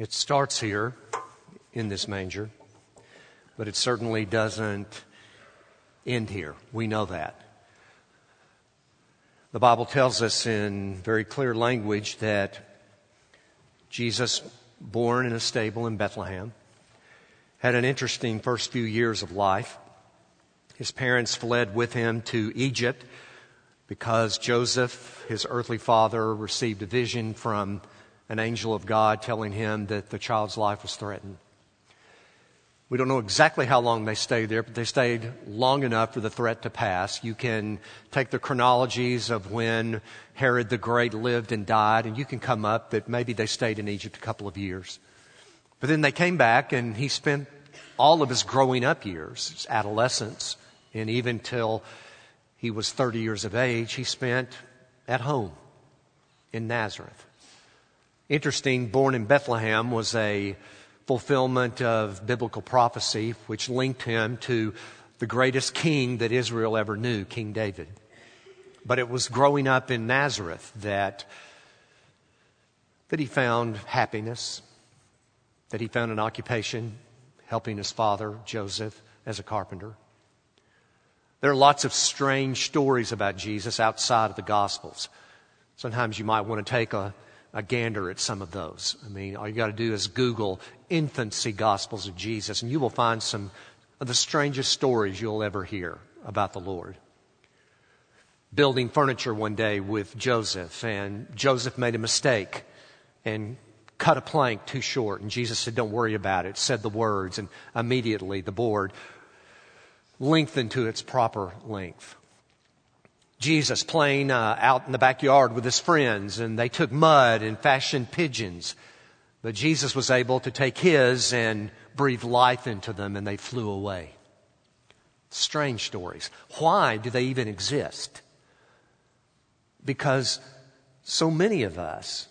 It starts here in this manger, but it certainly doesn't end here. We know that. The Bible tells us in very clear language that Jesus, born in a stable in Bethlehem, had an interesting first few years of life. His parents fled with him to Egypt because Joseph, his earthly father, received a vision from an angel of God telling him that the child's life was threatened. We don't know exactly how long they stayed there, but they stayed long enough for the threat to pass. You can take the chronologies of when Herod the Great lived and died, and you can come up that maybe they stayed in Egypt a couple of years. But then they came back, and he spent all of his growing up years, his adolescence, and even till he was 30 years of age, he spent at home in Nazareth. Interesting, born in Bethlehem was a fulfillment of biblical prophecy, which linked him to the greatest king that Israel ever knew, King David. But it was growing up in Nazareth that, that he found happiness, that he found an occupation helping his father, Joseph, as a carpenter. There are lots of strange stories about Jesus outside of the Gospels. Sometimes you might want to take a, a gander at some of those. I mean, all you got to do is Google infancy Gospels of Jesus, and you will find some of the strangest stories you'll ever hear about the Lord. Building furniture one day with Joseph, and Joseph made a mistake and cut a plank too short. And Jesus said, Don't worry about it, said the words, and immediately the board lengthened to its proper length. Jesus playing uh, out in the backyard with his friends, and they took mud and fashioned pigeons. But Jesus was able to take his and breathe life into them, and they flew away. Strange stories. Why do they even exist? Because so many of us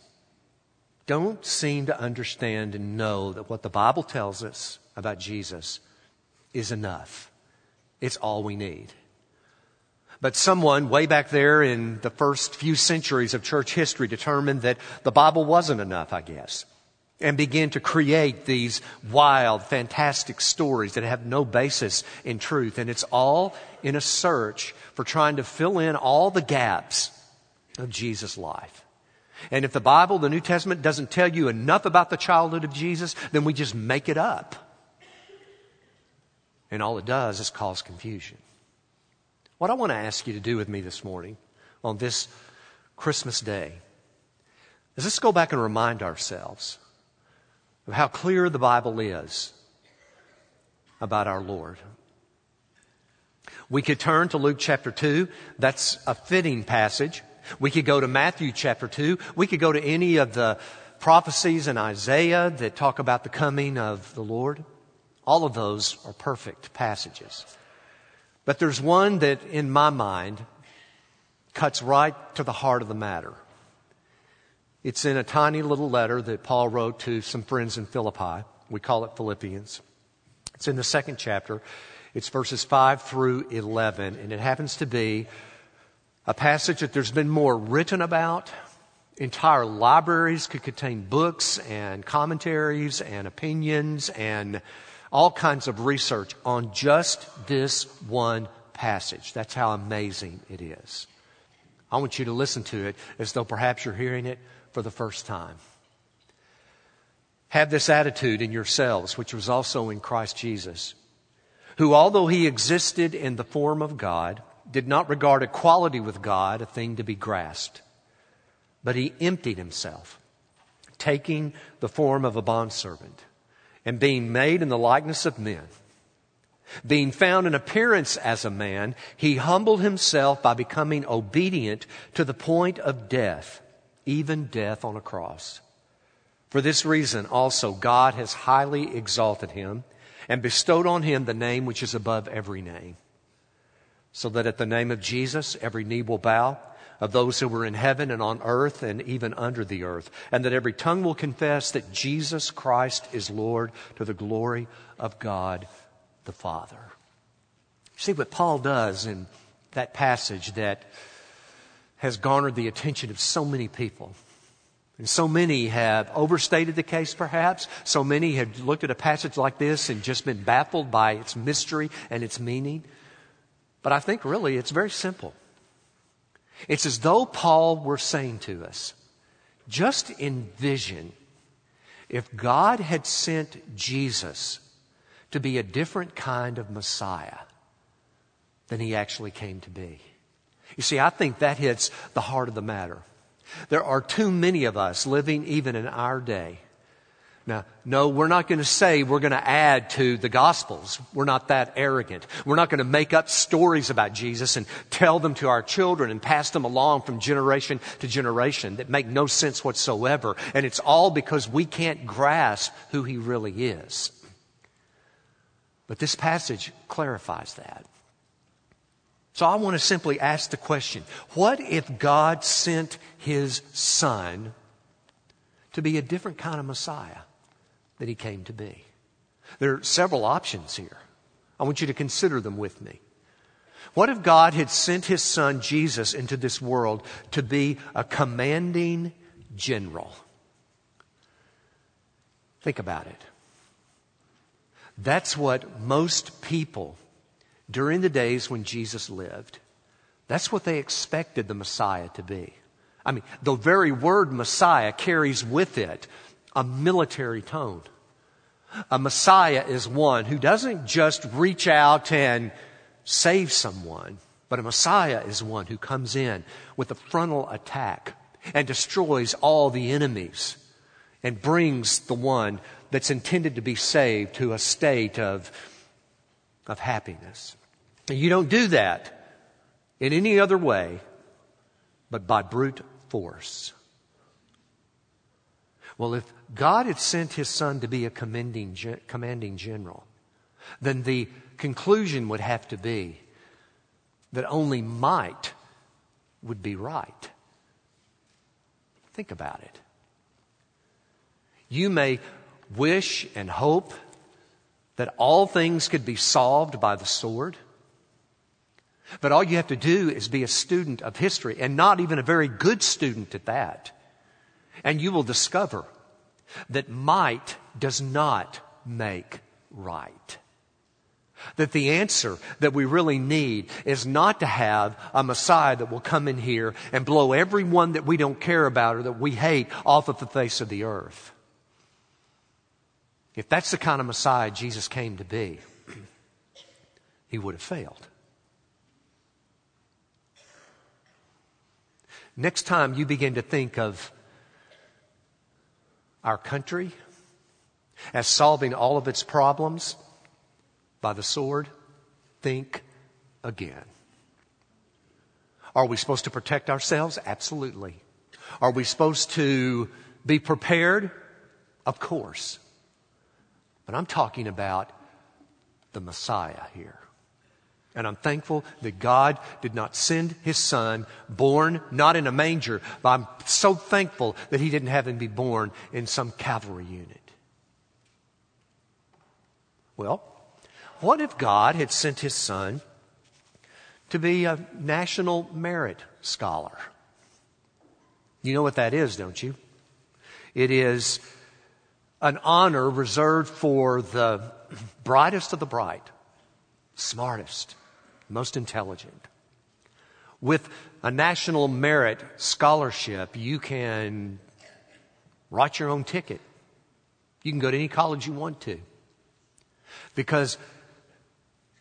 don't seem to understand and know that what the Bible tells us about Jesus is enough. It's all we need. But someone way back there in the first few centuries of church history determined that the Bible wasn't enough, I guess, and began to create these wild, fantastic stories that have no basis in truth. And it's all in a search for trying to fill in all the gaps of Jesus' life. And if the Bible, the New Testament, doesn't tell you enough about the childhood of Jesus, then we just make it up. And all it does is cause confusion. What I want to ask you to do with me this morning on this Christmas day is let's go back and remind ourselves of how clear the Bible is about our Lord. We could turn to Luke chapter 2. That's a fitting passage we could go to Matthew chapter 2. We could go to any of the prophecies in Isaiah that talk about the coming of the Lord. All of those are perfect passages. But there's one that, in my mind, cuts right to the heart of the matter. It's in a tiny little letter that Paul wrote to some friends in Philippi. We call it Philippians. It's in the second chapter. It's verses 5 through 11, and it happens to be a passage that there's been more written about. Entire libraries could contain books and commentaries and opinions and all kinds of research on just this one passage. That's how amazing it is. I want you to listen to it as though perhaps you're hearing it for the first time. Have this attitude in yourselves, which was also in Christ Jesus, who, although he existed in the form of God, did not regard equality with God a thing to be grasped, but he emptied himself, taking the form of a bondservant and being made in the likeness of men. Being found in appearance as a man, he humbled himself by becoming obedient to the point of death, even death on a cross. For this reason also God has highly exalted him and bestowed on him the name which is above every name so that at the name of Jesus, every knee will bow of those who were in heaven and on earth and even under the earth, and that every tongue will confess that Jesus Christ is Lord to the glory of God the Father. See what Paul does in that passage that has garnered the attention of so many people. And so many have overstated the case, perhaps. So many have looked at a passage like this and just been baffled by its mystery and its meaning. But I think really it's very simple. It's as though Paul were saying to us, just envision if God had sent Jesus to be a different kind of Messiah than he actually came to be. You see, I think that hits the heart of the matter. There are too many of us living even in our day. Now, no, we're not going to say we're going to add to the Gospels. We're not that arrogant. We're not going to make up stories about Jesus and tell them to our children and pass them along from generation to generation that make no sense whatsoever. And it's all because we can't grasp who He really is. But this passage clarifies that. So I want to simply ask the question what if God sent his son to be a different kind of Messiah than he came to be? There are several options here. I want you to consider them with me. What if God had sent his son Jesus into this world to be a commanding general? Think about it. That's what most people during the days when Jesus lived. That's what they expected the Messiah to be. I mean, the very word Messiah carries with it a military tone. A Messiah is one who doesn't just reach out and save someone, but a Messiah is one who comes in with a frontal attack and destroys all the enemies and brings the one that's intended to be saved to a state of, of happiness. You don't do that in any other way but by brute force. Well, if God had sent his son to be a commanding, commanding general, then the conclusion would have to be that only might would be right. Think about it. You may wish and hope that all things could be solved by the sword. But all you have to do is be a student of history and not even a very good student at that. And you will discover that might does not make right. That the answer that we really need is not to have a Messiah that will come in here and blow everyone that we don't care about or that we hate off of the face of the earth. If that's the kind of Messiah Jesus came to be, he would have failed. Next time you begin to think of our country as solving all of its problems by the sword, think again. Are we supposed to protect ourselves? Absolutely. Are we supposed to be prepared? Of course. But I'm talking about the Messiah here. And I'm thankful that God did not send his son born not in a manger, but I'm so thankful that he didn't have him be born in some cavalry unit. Well, what if God had sent his son to be a national merit scholar? You know what that is, don't you? It is an honor reserved for the brightest of the bright, smartest, most intelligent. With a national merit scholarship, you can write your own ticket. You can go to any college you want to. Because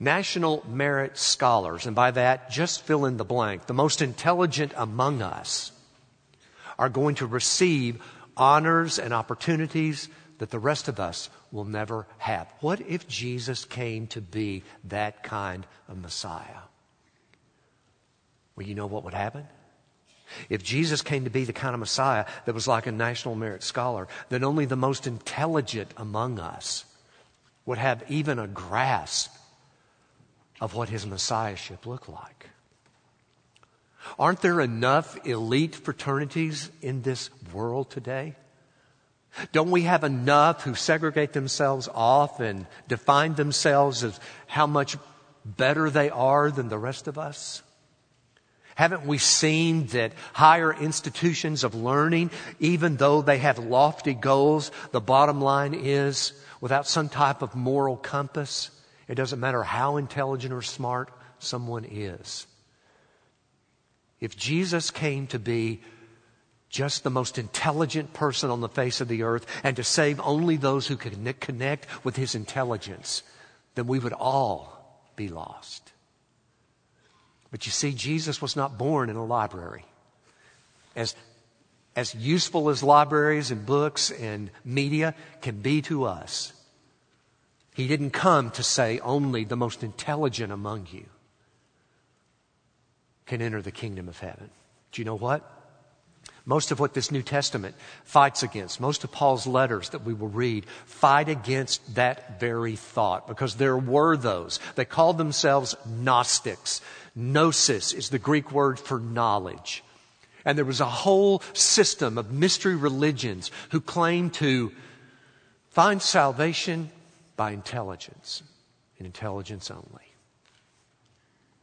national merit scholars, and by that, just fill in the blank, the most intelligent among us are going to receive honors and opportunities that the rest of us will never have. What if Jesus came to be that kind of Messiah? Well, you know what would happen? If Jesus came to be the kind of Messiah that was like a national merit scholar, then only the most intelligent among us would have even a grasp of what his Messiahship looked like. Aren't there enough elite fraternities in this world today? Don't we have enough who segregate themselves off and define themselves as how much better they are than the rest of us? Haven't we seen that higher institutions of learning, even though they have lofty goals, the bottom line is without some type of moral compass, it doesn't matter how intelligent or smart someone is. If Jesus came to be just the most intelligent person on the face of the earth and to save only those who can connect with his intelligence, then we would all be lost. But you see, Jesus was not born in a library. As, as useful as libraries and books and media can be to us, he didn't come to say only the most intelligent among you can enter the kingdom of heaven. Do you know what? Most of what this New Testament fights against, most of Paul's letters that we will read, fight against that very thought because there were those. They called themselves Gnostics. Gnosis is the Greek word for knowledge. And there was a whole system of mystery religions who claimed to find salvation by intelligence and intelligence only.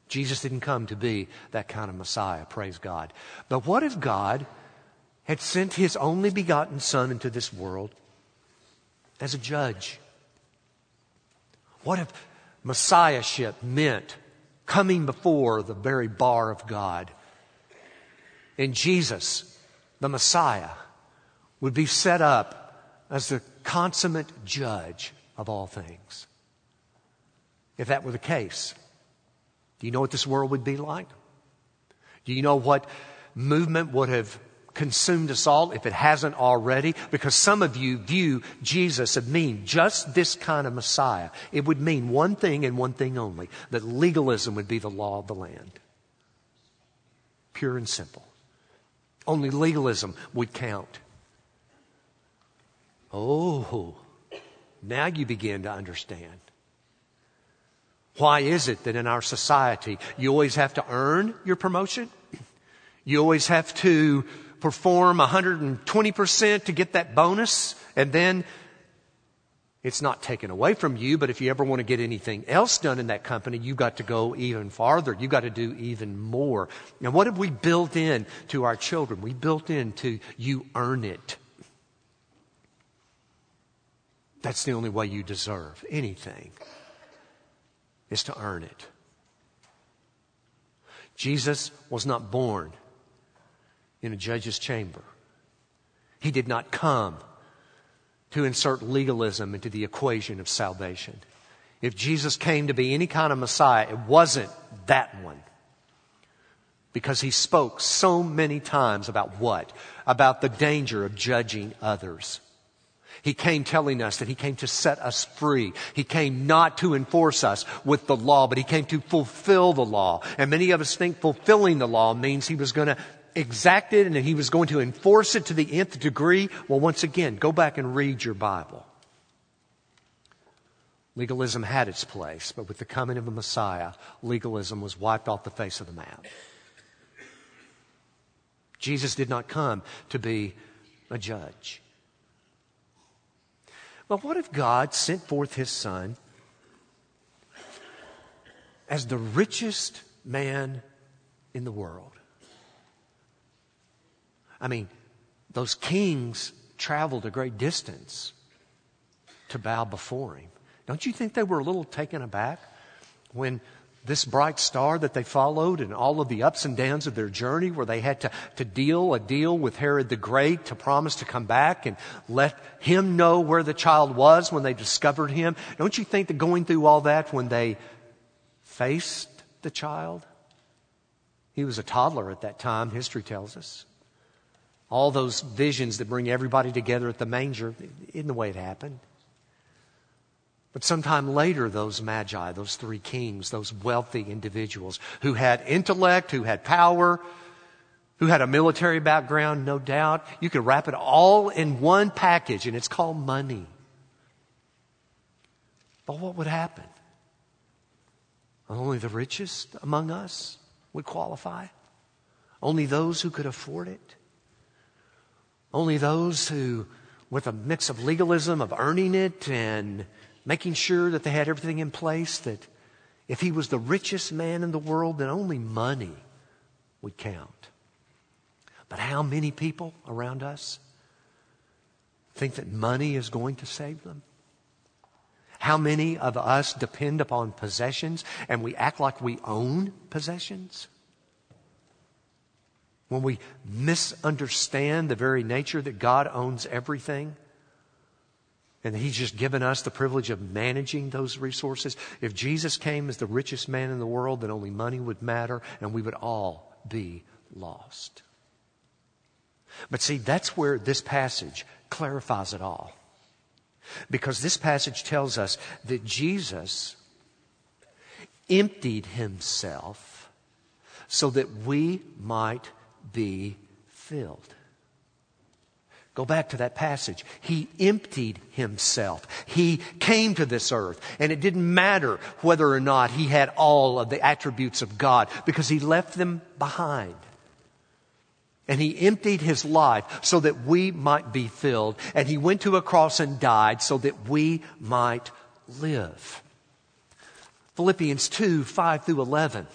Jesus didn't come to be that kind of Messiah, praise God. But what if God had sent his only begotten Son into this world as a judge? What if Messiahship meant coming before the very bar of God? And Jesus, the Messiah, would be set up as the consummate judge of all things. If that were the case, do you know what this world would be like? Do you know what movement would have consumed us all if it hasn't already? Because some of you view Jesus as mean just this kind of Messiah. It would mean one thing and one thing only that legalism would be the law of the land. Pure and simple. Only legalism would count. Oh, now you begin to understand. Why is it that in our society you always have to earn your promotion? You always have to perform 120% to get that bonus and then it's not taken away from you, but if you ever want to get anything else done in that company, you've got to go even farther. You've got to do even more. And what have we built in to our children? We built into you earn it. That's the only way you deserve anything is to earn it. Jesus was not born in a judge's chamber. He did not come to insert legalism into the equation of salvation. If Jesus came to be any kind of Messiah, it wasn't that one. Because he spoke so many times about what? About the danger of judging others. He came telling us that He came to set us free. He came not to enforce us with the law, but He came to fulfill the law. And many of us think fulfilling the law means He was going to exact it and He was going to enforce it to the nth degree. Well, once again, go back and read your Bible. Legalism had its place, but with the coming of the Messiah, legalism was wiped off the face of the map. Jesus did not come to be a judge. But what if God sent forth his son as the richest man in the world? I mean, those kings traveled a great distance to bow before him. Don't you think they were a little taken aback when this bright star that they followed and all of the ups and downs of their journey where they had to, to deal a deal with Herod the Great to promise to come back and let him know where the child was when they discovered him. Don't you think that going through all that when they faced the child? He was a toddler at that time, history tells us. All those visions that bring everybody together at the manger, isn't the way it happened. But sometime later, those magi, those three kings, those wealthy individuals who had intellect, who had power, who had a military background, no doubt, you could wrap it all in one package and it's called money. But what would happen? Only the richest among us would qualify. Only those who could afford it. Only those who, with a mix of legalism, of earning it and making sure that they had everything in place, that if he was the richest man in the world, then only money would count. But how many people around us think that money is going to save them? How many of us depend upon possessions and we act like we own possessions? When we misunderstand the very nature that God owns everything and He's just given us the privilege of managing those resources. If Jesus came as the richest man in the world, then only money would matter and we would all be lost. But see, that's where this passage clarifies it all. Because this passage tells us that Jesus emptied himself so that we might be filled. Go back to that passage. He emptied himself. He came to this earth, and it didn't matter whether or not he had all of the attributes of God because he left them behind. And he emptied his life so that we might be filled. And he went to a cross and died so that we might live. Philippians 2 5 through 11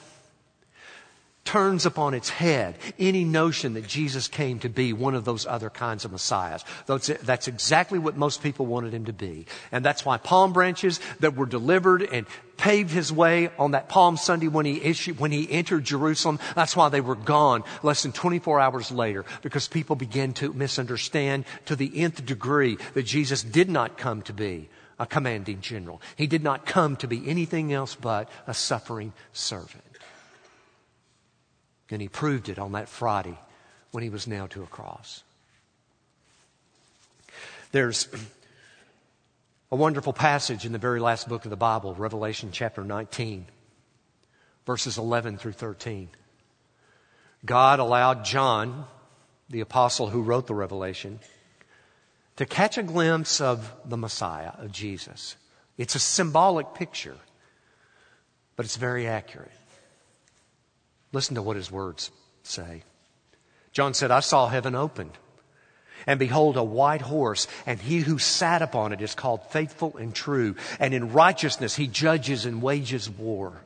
turns upon its head any notion that Jesus came to be one of those other kinds of messiahs. That's exactly what most people wanted him to be. And that's why palm branches that were delivered and paved his way on that Palm Sunday when he issued, when he entered Jerusalem. That's why they were gone less than 24 hours later because people began to misunderstand to the nth degree that Jesus did not come to be a commanding general. He did not come to be anything else but a suffering servant. And he proved it on that Friday when he was nailed to a cross. There's a wonderful passage in the very last book of the Bible, Revelation chapter 19, verses 11 through 13. God allowed John, the apostle who wrote the Revelation, to catch a glimpse of the Messiah, of Jesus. It's a symbolic picture, but it's very accurate. Listen to what his words say. John said, I saw heaven opened. And behold, a white horse, and he who sat upon it is called faithful and true. And in righteousness he judges and wages war.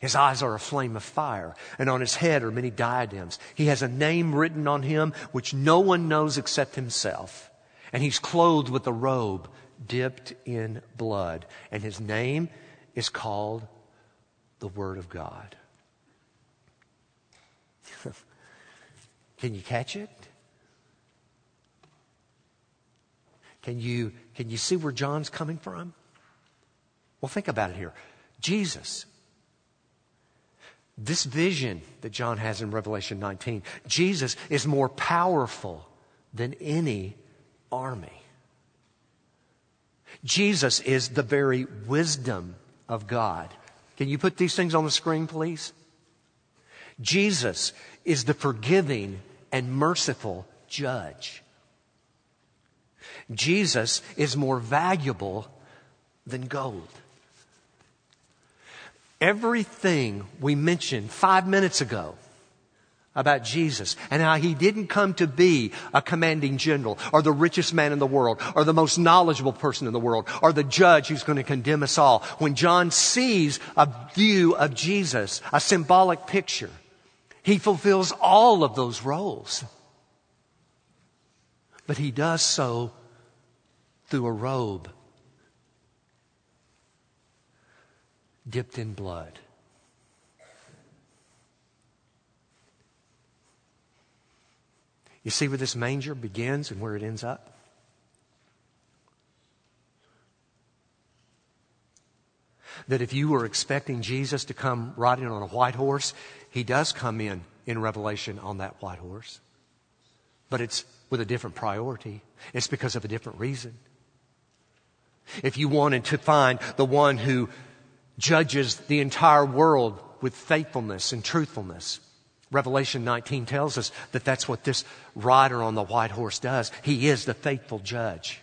His eyes are a flame of fire, and on his head are many diadems. He has a name written on him which no one knows except himself. And he's clothed with a robe dipped in blood. And his name is called the Word of God. Can you catch it? Can you, can you see where John's coming from? Well, think about it here. Jesus. This vision that John has in Revelation 19, Jesus is more powerful than any army. Jesus is the very wisdom of God. Can you put these things on the screen, please? Jesus is the forgiving and merciful judge. Jesus is more valuable than gold. Everything we mentioned five minutes ago about Jesus and how he didn't come to be a commanding general or the richest man in the world or the most knowledgeable person in the world or the judge who's going to condemn us all. When John sees a view of Jesus, a symbolic picture, he fulfills all of those roles. But he does so through a robe dipped in blood. You see where this manger begins and where it ends up? That if you were expecting Jesus to come riding on a white horse, he does come in in Revelation on that white horse. But it's with a different priority. It's because of a different reason. If you wanted to find the one who judges the entire world with faithfulness and truthfulness, Revelation 19 tells us that that's what this rider on the white horse does. He is the faithful judge.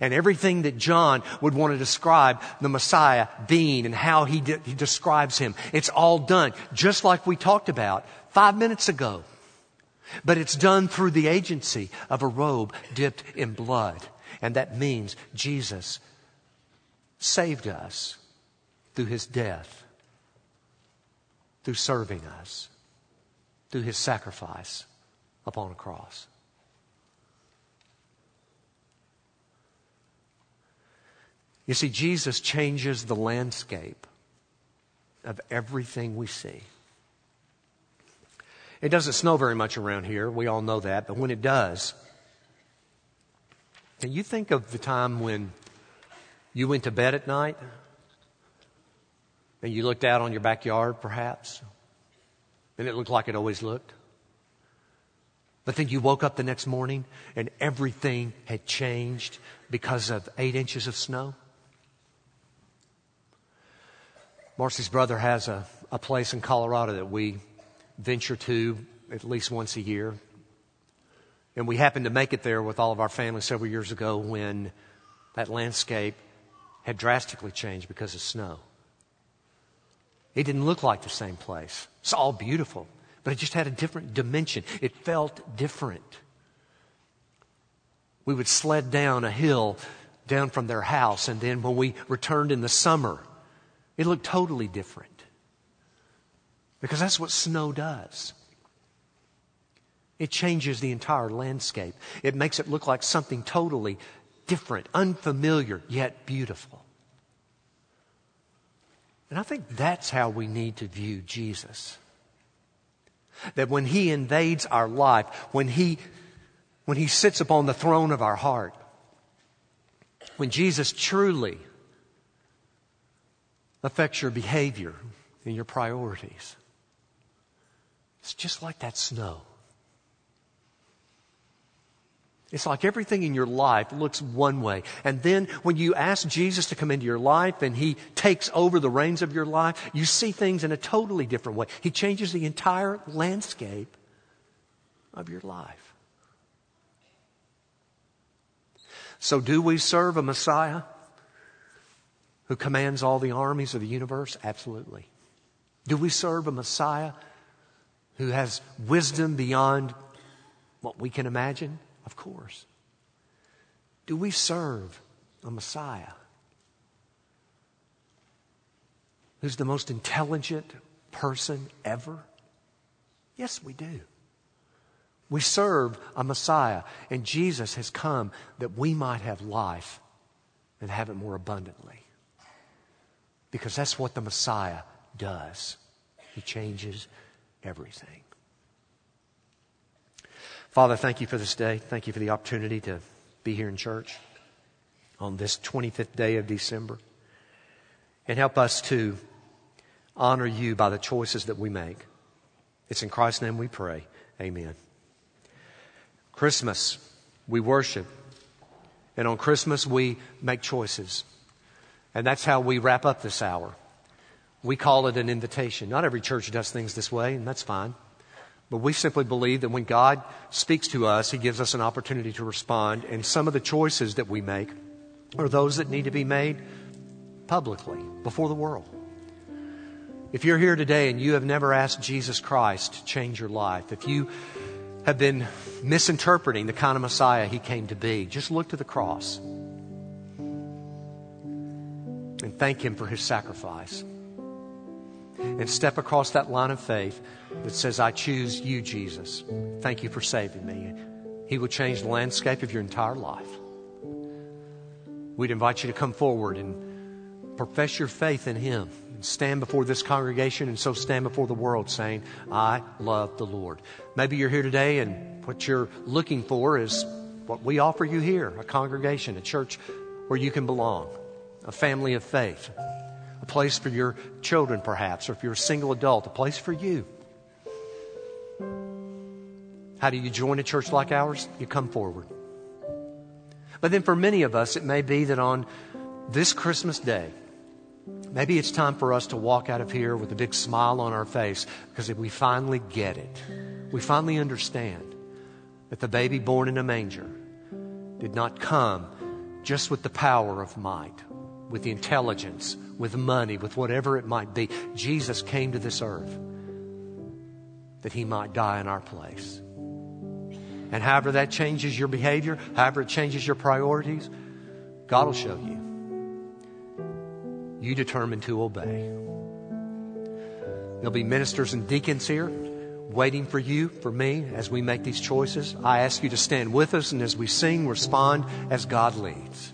And everything that John would want to describe the Messiah being and how he, de- he describes him, it's all done just like we talked about five minutes ago. But it's done through the agency of a robe dipped in blood. And that means Jesus saved us through his death, through serving us. through his sacrifice upon a cross. You see, Jesus changes the landscape of everything we see. It doesn't snow very much around here. We all know that. But when it does, can you think of the time when you went to bed at night and you looked out on your backyard, perhaps, and it looked like it always looked? But then you woke up the next morning and everything had changed because of eight inches of snow? Marcy's brother has a, a place in Colorado that we venture to at least once a year. And we happened to make it there with all of our family several years ago when that landscape had drastically changed because of snow. It didn't look like the same place. It's all beautiful, but it just had a different dimension. It felt different. We would sled down a hill down from their house, and then when we returned in the summer, it looked totally different. Because that's what snow does. It changes the entire landscape. It makes it look like something totally different, unfamiliar, yet beautiful. And I think that's how we need to view Jesus. That when He invades our life, when He, when He sits upon the throne of our heart, when Jesus truly affects your behavior and your priorities. It's just like that snow. It's like everything in your life looks one way. And then when you ask Jesus to come into your life and He takes over the reins of your life, you see things in a totally different way. He changes the entire landscape of your life. So, do we serve a Messiah? Who commands all the armies of the universe? Absolutely. Do we serve a Messiah who has wisdom beyond what we can imagine? Of course. Do we serve a Messiah who's the most intelligent person ever? Yes, we do. We serve a Messiah, and Jesus has come that we might have life and have it more abundantly. Because that's what the Messiah does. He changes everything. Father, thank you for this day. Thank you for the opportunity to be here in church on this 25th day of December. And help us to honor you by the choices that we make. It's in Christ's name we pray. Amen. Christmas, we worship. And on Christmas, we make choices. And that's how we wrap up this hour. We call it an invitation. Not every church does things this way, and that's fine. But we simply believe that when God speaks to us, He gives us an opportunity to respond. And some of the choices that we make are those that need to be made publicly before the world. If you're here today and you have never asked Jesus Christ to change your life, if you have been misinterpreting the kind of Messiah He came to be, just look to the cross and thank Him for His sacrifice. And step across that line of faith that says, I choose you, Jesus. Thank you for saving me. He will change the landscape of your entire life. We'd invite you to come forward and profess your faith in Him and stand before this congregation and so stand before the world saying, I love the Lord. Maybe you're here today and what you're looking for is what we offer you here a congregation, a church where you can belong a family of faith, a place for your children, perhaps, or if you're a single adult, a place for you. How do you join a church like ours? You come forward. But then for many of us, it may be that on this Christmas day, maybe it's time for us to walk out of here with a big smile on our face because we finally get it. We finally understand that the baby born in a manger did not come just with the power of might, with the intelligence, with money, with whatever it might be. Jesus came to this earth that he might die in our place. And however that changes your behavior, however it changes your priorities, God will show you. You determine to obey. There'll be ministers and deacons here. waiting for you, for me, as we make these choices. I ask you to stand with us and as we sing, respond as God leads.